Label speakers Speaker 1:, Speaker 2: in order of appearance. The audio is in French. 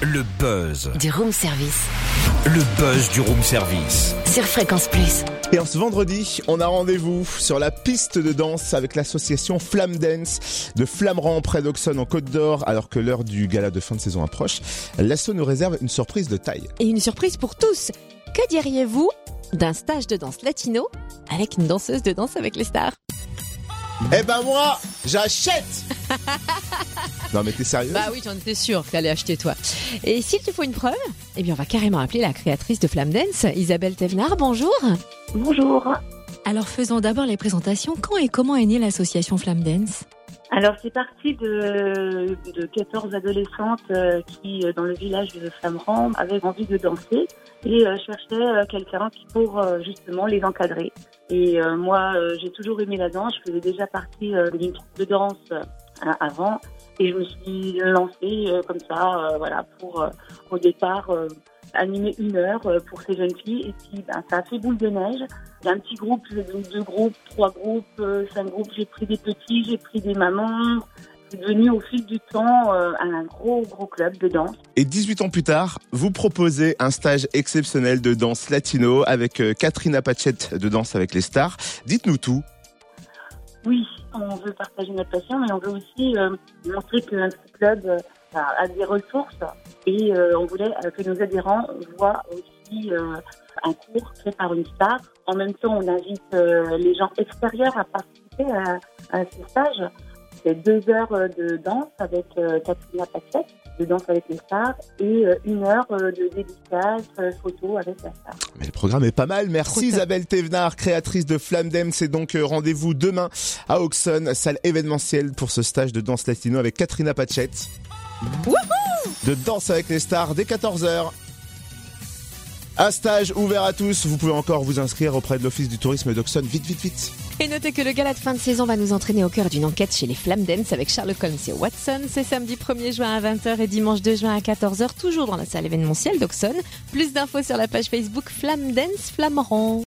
Speaker 1: Le buzz.
Speaker 2: Du room service.
Speaker 1: Le buzz du room service.
Speaker 2: Sur Fréquence Plus.
Speaker 3: Et en ce vendredi, on a rendez-vous sur la piste de danse avec l'association Flamme Dance de Flammran près d'Auxonne en Côte d'Or alors que l'heure du gala de fin de saison approche. L'asso nous réserve une surprise de taille.
Speaker 4: Et une surprise pour tous. Que diriez-vous d'un stage de danse latino avec une danseuse de danse avec les stars?
Speaker 3: Eh ben moi, j'achète Non mais t'es sérieux
Speaker 4: Bah oui, j'en étais sûre que t'allais acheter toi. Et s'il te faut une preuve, eh bien on va carrément appeler la créatrice de Flamme Dance, Isabelle Thévenard. Bonjour.
Speaker 5: Bonjour.
Speaker 4: Alors faisons d'abord les présentations. Quand et comment est née l'association Flamme Dance?
Speaker 5: Alors c'est parti de, de 14 adolescentes euh, qui, euh, dans le village de Flammran, avaient envie de danser et euh, cherchaient quelqu'un pour justement les encadrer. Et moi, j'ai toujours aimé la danse. Je faisais déjà partie d'une troupe de danse avant et je me suis lancée comme ça, voilà, pour au départ animer une heure pour ces jeunes filles. Et puis, ben, ça a fait boule de neige. Il y a un petit groupe, deux groupes, trois groupes, euh, cinq groupes. J'ai pris des petits, j'ai pris des mamans. C'est devenu au fil du temps euh, un gros, gros club de danse.
Speaker 3: Et 18 ans plus tard, vous proposez un stage exceptionnel de danse latino avec euh, Catherine Apachette de Danse avec les stars. Dites-nous tout.
Speaker 5: Oui, on veut partager notre passion, mais on veut aussi euh, montrer que notre club a des ressources et on voulait que nos adhérents voient aussi un cours fait par une star. En même temps, on invite euh, les gens extérieurs à participer à, à ce stage. C'est deux heures de danse avec euh, Katrina Paquette, de danse avec les stars, et euh, une heure euh, de dédicace euh, photo avec la star.
Speaker 3: Mais le programme est pas mal. Merci. Isabelle Thévenard, créatrice de Flamme Dance. C'est donc rendez-vous demain à Auxonne, salle événementielle pour ce stage de danse latino avec Katrina Pachette. de danse avec les stars dès 14h. Un stage ouvert à tous. Vous pouvez encore vous inscrire auprès de l'Office du tourisme d'Auxonne. Vite, vite, vite.
Speaker 4: Et notez que le gala de fin de saison va nous entraîner au cœur d'une enquête chez les Flamme Dance avec Sherlock Holmes et Watson. C'est samedi 1er juin à 20h et dimanche 2 juin à 14h, toujours dans la salle événementielle d'Auxonne. Plus d'infos sur la page Facebook Flamme Dance.